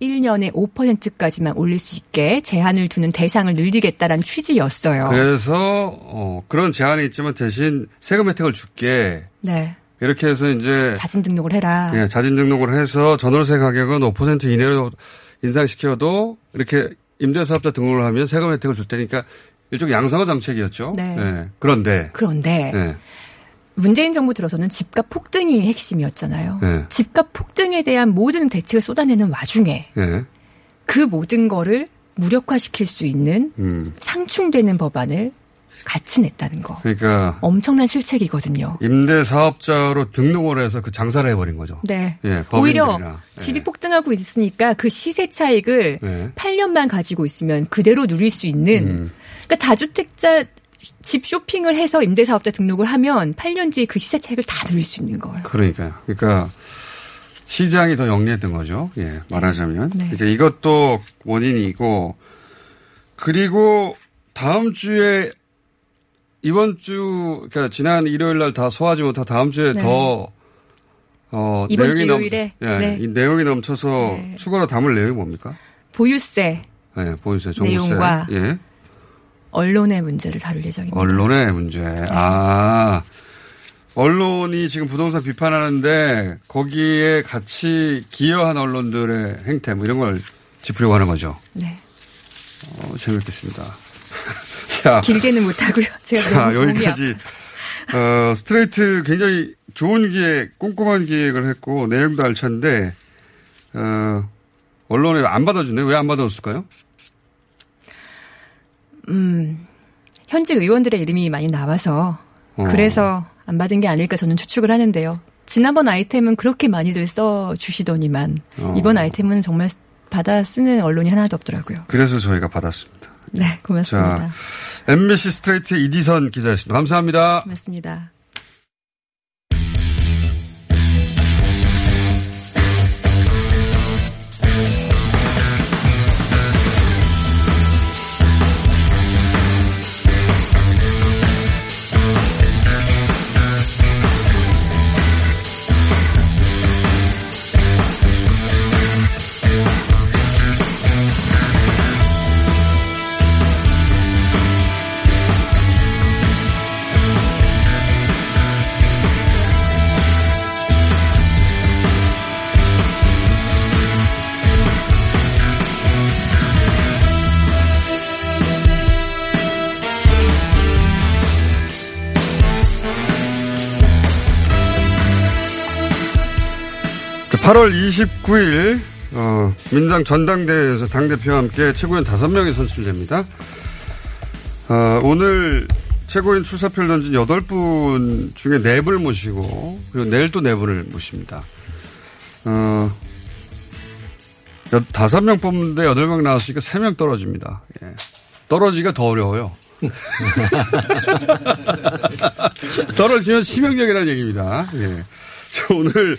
1년에 5%까지만 올릴 수 있게 제한을 두는 대상을 늘리겠다라는 취지였어요. 그래서 어, 그런 제한이 있지만 대신 세금 혜택을 줄게 네. 이렇게 해서 이제 자진 등록을 해라. 예, 자진 등록을 해서 전월세 가격은 5% 이내로 인상시켜도 이렇게 임대사업자 등록을 하면 세금 혜택을 줄 테니까 일종 양성화 정책이었죠. 네. 예, 그런데 그런데 예, 문재인 정부 들어서는 집값 폭등이 핵심이었잖아요. 예, 집값 폭등에 대한 모든 대책을 쏟아내는 와중에 예. 그 모든 거를 무력화시킬 수 있는 음. 상충되는 법안을 같이 냈다는 거. 그러니까 엄청난 실책이거든요. 임대 사업자로 등록을 해서 그 장사를 해버린 거죠. 네. 예, 오히려 법인들이나. 집이 폭등하고 있으니까 그 시세 차익을 예. 8년만 가지고 있으면 그대로 누릴 수 있는 음. 그러니까 다주택자 집 쇼핑을 해서 임대 사업자 등록을 하면 8년 뒤에 그 시세 차익을 다 누릴 수 있는 거예요. 그러니까요. 그러니까 시장이 더 영리했던 거죠. 예, 말하자면. 네. 그러니까 이것도 원인이고 그리고 다음 주에 이번 주 그러니까 지난 일요일 날 다 소화하지 못하고 다음 주에 네. 더 어, 이번 내용이 주 넘, 일요일에? 예, 네. 이 내용이 넘쳐서 네. 추가로 담을 내용이 뭡니까? 보유세, 예, 보유세, 종부세. 내용과 예. 언론의 문제를 다룰 예정입니다. 언론의 문제. 네. 아. 언론이 지금 부동산 비판하는데 거기에 같이 기여한 언론들의 행태 뭐 이런 걸 짚으려고 하는 거죠. 네. 어, 재밌겠습니다. [LAUGHS] 자, 길게는 못하고요. 제가 자, 여기까지 어, 스트레이트 굉장히 좋은 기획, 꼼꼼한 기획을 했고 내용도 알찬데 어, 언론에 안 받아주네. 왜 안 받아줬을까요? 음, 현직 의원들의 이름이 많이 나와서 어. 그래서 안 받은 게 아닐까 저는 추측을 하는데요. 지난번 아이템은 그렇게 많이들 써 주시더니만 어. 이번 아이템은 정말 받아 쓰는 언론이 하나도 없더라고요. 그래서 저희가 받았습니다. 네, 고맙습니다. 자, MBC 스트레이트 이디선 기자였습니다. 감사합니다. 고맙습니다. 8월 29일 어, 민당 전당대회에서 당대표와 함께 최고위원 5명이 선출됩니다. 어, 오늘 최고위원 출사표를 던진 8분 중에 4분을 모시고 그리고 내일 또 4분을 모십니다. 어, 5명 뽑는데 8명 나왔으니까 3명 떨어집니다. 예. 떨어지기가 더 어려워요. [LAUGHS] 떨어지면 치명적이라는 얘기입니다. 예. 자, 오늘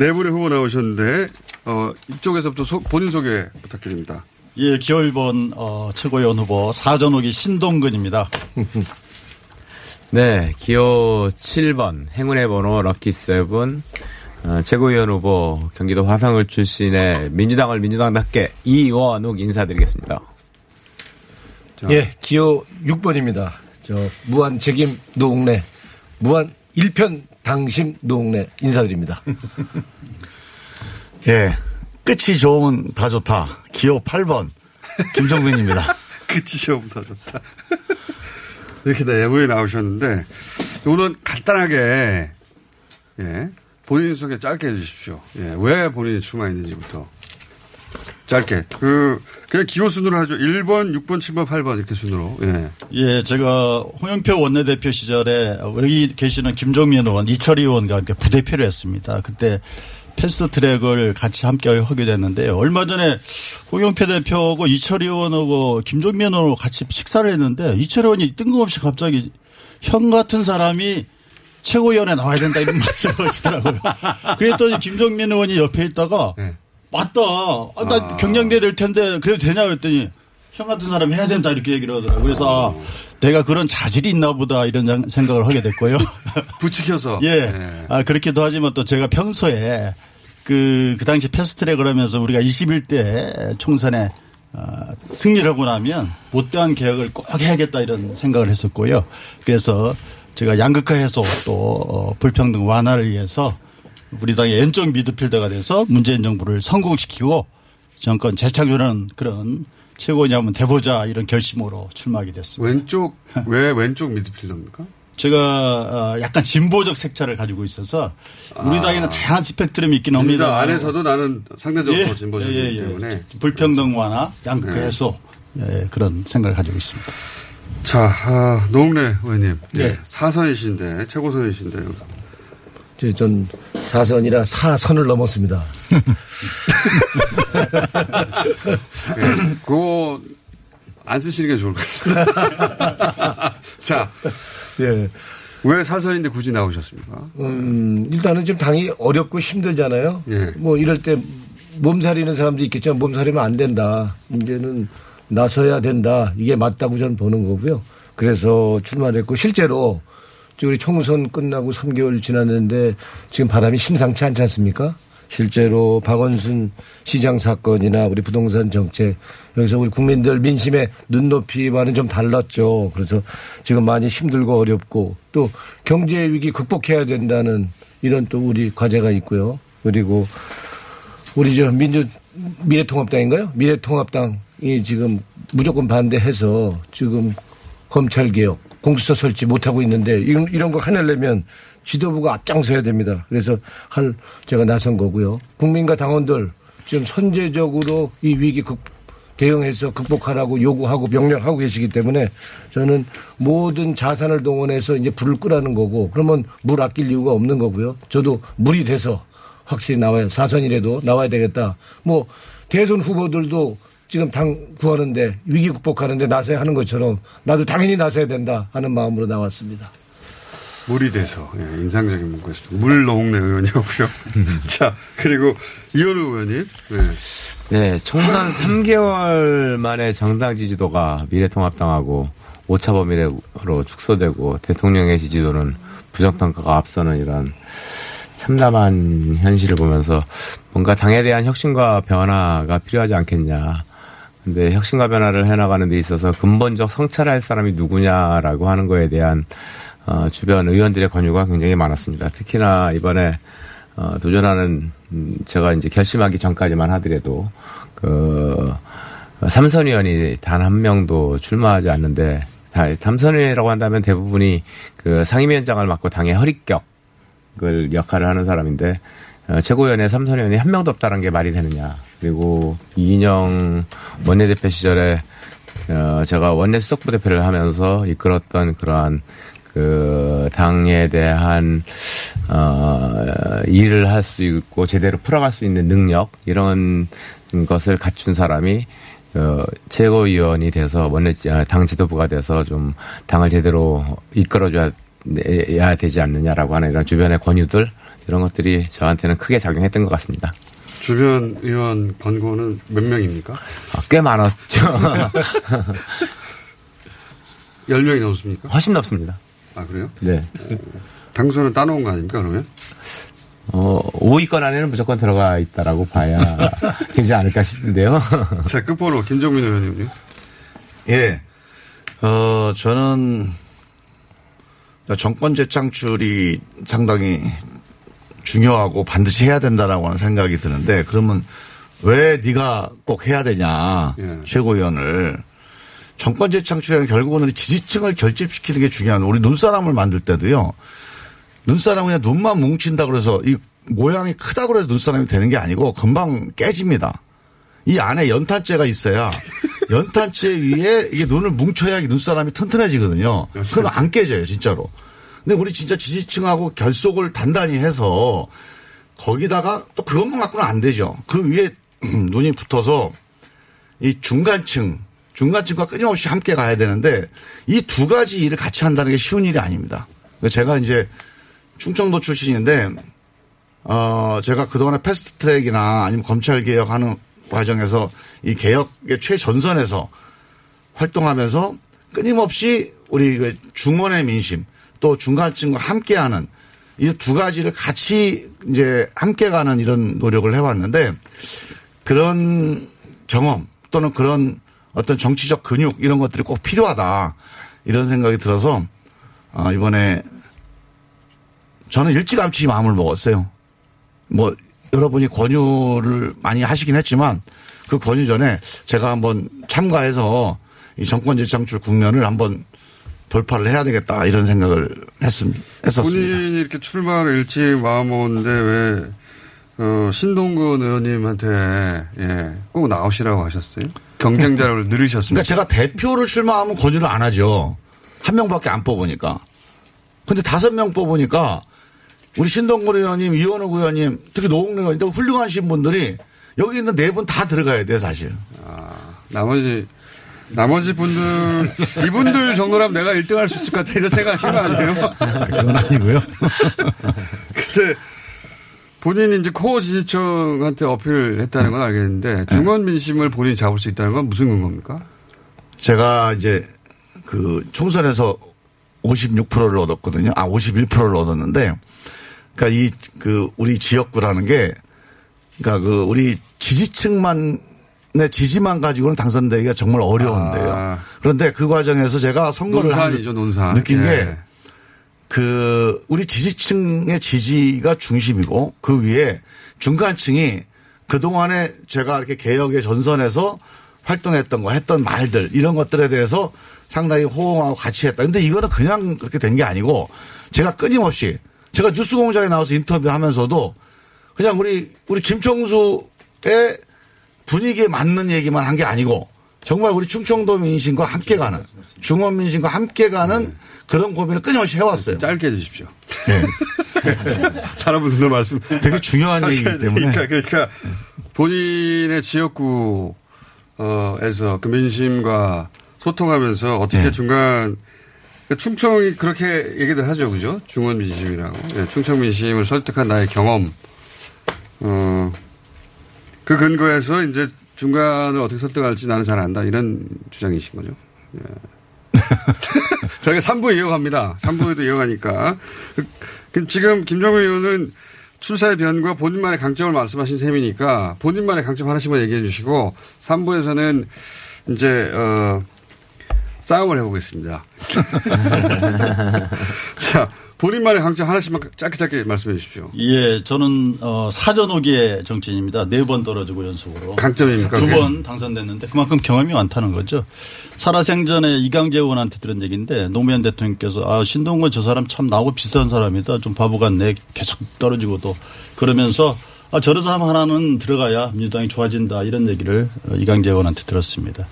네 분의 후보 나오셨는데 어, 이쪽에서부터 소- 본인 소개 부탁드립니다. 예, 기호1번 어, 최고위원 후보 사전호기 신동근입니다. [LAUGHS] 네, 기호 7번 행운의 번호 럭키 세븐 어, 최고위원 후보 경기도 화성을 출신의 민주당을 민주당답게 이원욱 인사드리겠습니다. 예, 기호 6번입니다. 저 무한 책임 노웅래, 무한 일편 당심 노웅래 인사드립니다. [LAUGHS] 예, 끝이 좋으면 다 좋다. 기호 8번 김정근입니다. [LAUGHS] 끝이 좋으면 다 좋다. [LAUGHS] 이렇게 네 분이 나오셨는데 오늘 간단하게 예, 본인 소개 짧게 해주십시오. 예, 왜 본인이 출마했는지부터 짧게 그 그냥 기호 순으로 하죠. 1번, 6번, 7번, 8번 이렇게 순으로. 예. 예, 제가 홍영표 원내대표 시절에 여기 계시는 김종민 의원, 이철희 의원과 함께 부대표를 했습니다. 그때 패스트 트랙을 같이 함께 하게 됐는데요. 얼마 전에 홍영표 대표하고 이철희 의원하고 김종민 의원하고 같이 식사를 했는데 이철희 의원이 뜬금없이 갑자기 형 같은 사람이 최고위원회 나와야 된다 이런 [LAUGHS] 말씀을 하시더라고요. 그랬더니 김종민 의원이 옆에 있다가 맞다. 아, 나 아. 경량대 될 텐데 그래도 되냐 그랬더니 형 같은 사람 해야 된다 이렇게 얘기를 하더라고요. 그래서 아, 내가 그런 자질이 있나 보다 이런 장- 생각을 하게 됐고요. [LAUGHS] 부추겨서. 예. 아, 그렇기도 하지만 또 제가 평소에 그, 그 당시 패스트트랙을 하면서 우리가 21대 총선에 아, 승리를 하고 나면 못다한 개혁을 꼭 해야겠다 이런 생각을 했었고요. 그래서 제가 양극화 해소 또 어, 불평등 완화를 위해서 우리 당의 왼쪽 미드필더가 돼서 문재인 정부를 성공시키고 정권 재창조하는 그런 최고위원이 한번 돼보자 이런 결심으로 출마하게 됐습니다. 왼쪽 왜 왼쪽 미드필더입니까? 제가 어, 약간 진보적 색채를 가지고 있어서 우리 아. 당에는 다양한 스펙트럼이 있긴 합니다. 안에서도 나는 상대적으로 예, 더 진보적이기 예, 예. 때문에 불평등 완화, 양극화 네. 해소 예, 그런 생각을 가지고 있습니다. 자, 아, 노웅래 의원님. 네. 예. 사선이신데, 최고선이신데. 전 사선이라 사선을 넘었습니다. 예. 그거 안 쓰시는 게 좋을 것 같습니다. [LAUGHS] 자. 예. 왜 사선인데 굳이 나오셨습니까? 음, 일단은 지금 당이 어렵고 힘들잖아요. 예. 뭐 이럴 때 몸살이는 사람도 있겠지만 몸살이면 안 된다. 이제는 나서야 된다. 이게 맞다고 저는 보는 거고요. 그래서 출마를 했고 실제로 우리 총선 끝나고 3개월 지났는데 지금 바람이 심상치 않지 않습니까? 실제로 박원순 시장 사건이나 우리 부동산 정책 여기서 우리 국민들 민심의 눈높이와는 좀 달랐죠. 그래서 지금 많이 힘들고 어렵고 또 경제 위기 극복해야 된다는 이런 또 우리 과제가 있고요. 그리고 우리 저 민주 미래통합당인가요? 미래통합당이 지금 무조건 반대해서 지금 검찰 개혁, 공수처 설치 못하고 있는데 이런, 이런 거 해내려면 지도부가 앞장서야 됩니다. 그래서 할 제가 나선 거고요. 국민과 당원들 지금 선제적으로 이 위기 극 대응해서 극복하라고 요구하고 명령하고 계시기 때문에 저는 모든 자산을 동원해서 이제 불을 끄라는 거고 그러면 물 아낄 이유가 없는 거고요. 저도 물이 돼서 확실히 나와야 사선이라도 나와야 되겠다. 뭐 대선 후보들도 지금 당 구하는데 위기 극복하는데 나서야 하는 것처럼 나도 당연히 나서야 된다 하는 마음으로 나왔습니다. 물이 돼서 예, 인상적인 문구였습니다. 물 노웅래 의원이었고요. [LAUGHS] 자 그리고 이현우 의원님. 네. 네, 총선 3개월 만에 정당 지지도가 미래통합당하고 오차 범위로 축소되고 대통령의 지지도는 부정평가가 앞서는 이런 참담한 현실을 보면서 뭔가 당에 대한 혁신과 변화가 필요하지 않겠냐. 근데 혁신과 변화를 해나가는 데 있어서 근본적 성찰할 사람이 누구냐라고 하는 거에 대한 어, 주변 의원들의 권유가 굉장히 많았습니다. 특히나 이번에 어, 도전하는 음, 제가 이제 결심하기 전까지만 하더라도 그 삼선 의원이 단 한 명도 출마하지 않는데 삼선 의원이라고 한다면 대부분이 그 상임위원장을 맡고 당의 허리격을 역할을 하는 사람인데 어, 최고위원회 삼선의원이 한 명도 없다는 게 말이 되느냐. 그리고 이인영 원내대표 시절에 어, 제가 원내 수석부 대표를 하면서 이끌었던 그러한 그 당에 대한 어 일을 할 수 있고 제대로 풀어갈 수 있는 능력 이런 것을 갖춘 사람이 어, 최고위원이 돼서 원내 당 지도부가 돼서 좀 당을 제대로 이끌어줘야 되지 않느냐라고 하는 이런 주변의 권유들 이런 것들이 저한테는 크게 작용했던 것 같습니다. 주변 의원 권고는 몇 명입니까? 아, 꽤 많았죠. [LAUGHS] 10명이 넘습니까? 훨씬 넘습니다. 아, 그래요? 네. 당선은 따놓은 거 아닙니까, 그러면? 어, 5위권 안에는 무조건 들어가 있다라고 봐야 [LAUGHS] 되지 않을까 싶은데요. [LAUGHS] 자, 끝번호, 김정민 의원님요. 예. 어, 저는 정권 재창출이 상당히 중요하고 반드시 해야 된다라고 하는 생각이 드는데 그러면 왜 네가 꼭 해야 되냐 예. 최고위원을 정권 재창출에는 결국은 우리 지지층을 결집시키는 게 중요한 우리 눈사람을 만들 때도요 눈사람 그냥 눈만 뭉친다 그래서 이 모양이 크다 그래서 눈사람이 되는 게 아니고 금방 깨집니다. 이 안에 연탄재가 있어야 [LAUGHS] 연탄재 위에 이게 눈을 뭉쳐야 눈사람이 튼튼해지거든요. 그럼 안 깨져요, 진짜로. 근데 우리 진짜 지지층하고 결속을 단단히 해서 거기다가 또 그것만 갖고는 안 되죠. 그 위에 눈이 붙어서 이 중간층, 중간층과 끊임없이 함께 가야 되는데 이 두 가지 일을 같이 한다는 게 쉬운 일이 아닙니다. 제가 이제 충청도 출신인데 어 제가 그동안에 패스트트랙이나 아니면 검찰 개혁하는 과정에서 이 개혁의 최전선에서 활동하면서 끊임없이 우리 그 중원의 민심 또 중간층과 함께하는 이 두 가지를 같이 이제 함께 가는 이런 노력을 해왔는데 그런 경험 또는 그런 어떤 정치적 근육 이런 것들이 꼭 필요하다 이런 생각이 들어서 아, 이번에 저는 일찌감치 마음을 먹었어요. 뭐 여러분이 권유를 많이 하시긴 했지만 그 권유 전에 제가 한번 참가해서 이 정권 재창출 국면을 한번 돌파를 해야 되겠다 이런 생각을 했습니다. 했었습니다. 본인이 이렇게 출마를 일찍 마음먹었는데 왜 어, 신동근 의원님한테 예, 꼭 나오시라고 하셨어요? 경쟁자를 늘으셨습니다. 그러니까 제가 대표를 출마하면 권유를 안 하죠. 한 명밖에 안 뽑으니까. 근데 다섯 명 뽑으니까 우리 신동근 의원님, 이원욱 의원님, 특히 노웅래 의원님, 훌륭하신 분들이 여기 있는 네 분 다 들어가야 돼 사실. 아, 나머지 나머지 분들 [LAUGHS] 이분들 정도라면 내가 1등 할 수 있을 것 같아 이런 생각하시는 거 아니에요? [LAUGHS] 그건 아니고요. [LAUGHS] 근데 본인이 이제 코어 지지층한테 어필을 했다는 건 알겠는데 중원 민심을 본인이 잡을 수 있다는 건 무슨 근거입니까? 제가 이제 그 총선에서 56%를 얻었거든요. 아, 51%를 얻었는데 그러니까 이 그 우리 지역구라는 게 그러니까 그 우리 지지층만 내 지지만 가지고는 당선되기가 정말 어려운데요. 아. 그런데 그 과정에서 제가 선거를 논산이죠, 논산. 느낀 예. 게그 우리 지지층의 지지가 중심이고 그 위에 중간층이 그동안에 제가 이렇게 개혁의 전선에서 활동했던 거 했던 말들 이런 것들에 대해서 상당히 호응하고 같이 했다. 근데 이거는 그냥 그렇게 된 게 아니고 제가 끊임없이 제가 뉴스 공장에 나와서 인터뷰하면서도 그냥 우리 우리 김청수의 분위기에 맞는 얘기만 한 게 아니고 정말 우리 충청도 민심과 함께 가는 중원 민심과 함께 가는 그런 고민을 끊임없이 해왔어요. 짧게 해주십시오. 네. [LAUGHS] 다른 분들 말씀 되게 중요한 얘기이기 때문에. 그러니까, 그러니까 본인의 지역구에서 그 민심과 소통하면서 어떻게 네. 중간 그 충청이 그렇게 얘기들 하죠, 그죠? 중원 민심이라고. 예, 충청 민심을 설득한 나의 경험. 어, 그 근거에서 이제 중간을 어떻게 설득할지 나는 잘 안다. 이런 주장이신 거죠. 예. [LAUGHS] 저희가 3부 이어갑니다. 3부에도 이어가니까. 그, 그 지금 김정은 의원은 출사의 변과 본인만의 강점을 말씀하신 셈이니까 본인만의 강점 하나씩만 얘기해 주시고 3부에서는 이제, 어, 싸움을 해보겠습니다. [LAUGHS] 자, 본인만의 강점 하나씩만 짧게 짧게 말씀해 주십시오. 예, 저는 어, 사전 오기의 정치인입니다. 네 번 떨어지고 연속으로. 강점입니까, 두? 번 당선됐는데 그만큼 경험이 많다는 거죠. 살아생전에 이강재 의원한테 들은 얘기인데 노무현 대통령께서 아 신동건 저 사람 참 나하고 비슷한 사람이다. 좀 바보 같네. 계속 떨어지고도 그러면서 아 사람 하나는 들어가야 민주당이 좋아진다 이런 얘기를 어, 이강재 의원한테 들었습니다.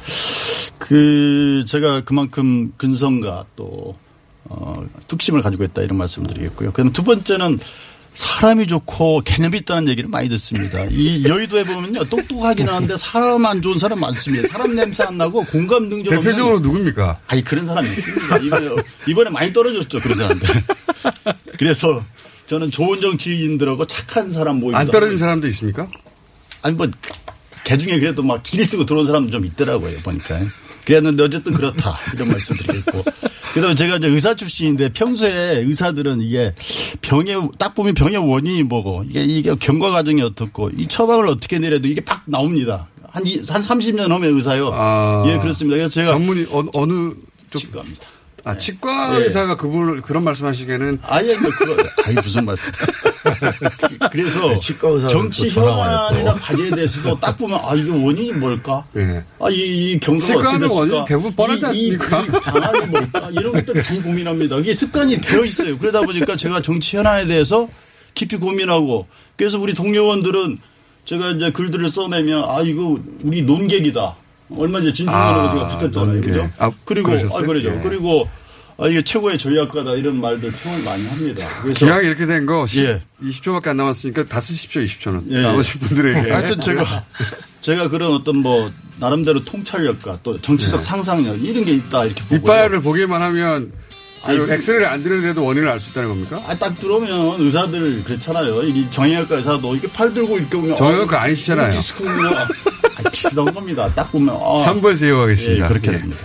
그 제가 그만큼 근성과 또 어, 뚝심을 가지고 있다 이런 말씀을 드리겠고요. 그럼 두 번째는 사람이 좋고 개념이 있다는 얘기를 많이 듣습니다. 이 여의도에 보면요. 똑똑하긴 한데 사람 안 좋은 사람 많습니다. 사람 냄새 안 나고 공감 능력 대표적으로 누굽니까? 아니 그런 사람이 있습니다. 이번에, 이번에 많이 떨어졌죠. 그런 사람들. 그래서 저는 좋은 정치인들하고 착한 사람 모임 안 떨어진 사람도 있습니까? 아니 뭐 개중에 그래도 막 길을 쓰고 들어온 사람도 좀 있더라고요 보니까. 그랬는데 어쨌든 그렇다 이런 말씀 드리겠고. 그 다음에 제가 이제 의사 출신인데 평소에 의사들은 이게 병의 딱 보면 병의 원인이 뭐고 이게 이게 경과 과정이 어떻고 이 처방을 어떻게 내려도 이게 딱 나옵니다. 한, 이, 한 30년 하면 의사요. 아. 예, 그렇습니다. 그래서 제가. 전문이 어느, 어느 쪽? 치과입니다. 아, 치과 예. 의사가 그분을 그런 말씀하시기에는 아예 뭐 그거 [LAUGHS] 아니 무슨 말씀? [LAUGHS] 그래서 네, 정치 현안이나 또. 과제에 대해서도 딱 보면 아 이게 원인이 뭘까? 예. 아이 이 경과가 어떻게 치과는 됐을까? 원인 대부분 뻔하지 이- 이- 않습니까? 이 방안이 뭘까? 이런 것들 많이 고민합니다. 이게 습관이 되어 있어요. 그러다 보니까 제가 정치 현안에 대해서 깊이 고민하고 그래서 우리 동료원들은 제가 이제 글들을 써내면 아 이거 우리 논객이다. 얼마 전에 진중권하고 아, 제가 붙었잖아요. 논객. 그죠? 아, 그리고 그러셨어요? 아 그러죠. 예. 그리고 아 이게 최고의 전략가다 이런 말들 표현을 많이 합니다. 그래서 기왕 이렇게 된 거 예. 20초밖에 안 남았으니까 다 쓰십시오 20초는 예, 예. 나오신 분들에게 [LAUGHS] 하여튼 제가 제가 그런 어떤 뭐 나름대로 통찰력과 또 정치적 네. 상상력 이런 게 있다 이렇게 보고 이빨을 보기만 하면 아니, 엑스레이를 안 드는데도 원인을 알 수 있다는 겁니까? 아, 딱 들어오면 의사들 그렇잖아요. 이 정형외과 의사도 이렇게 팔 들고 이렇게 보면 정형외과 아, 아니시잖아요. 디스크구나. 아, 비슷한 겁니다. 딱 보면 아, 3부에서 이어가겠습니다. 예, 그렇게 예. 됩니다.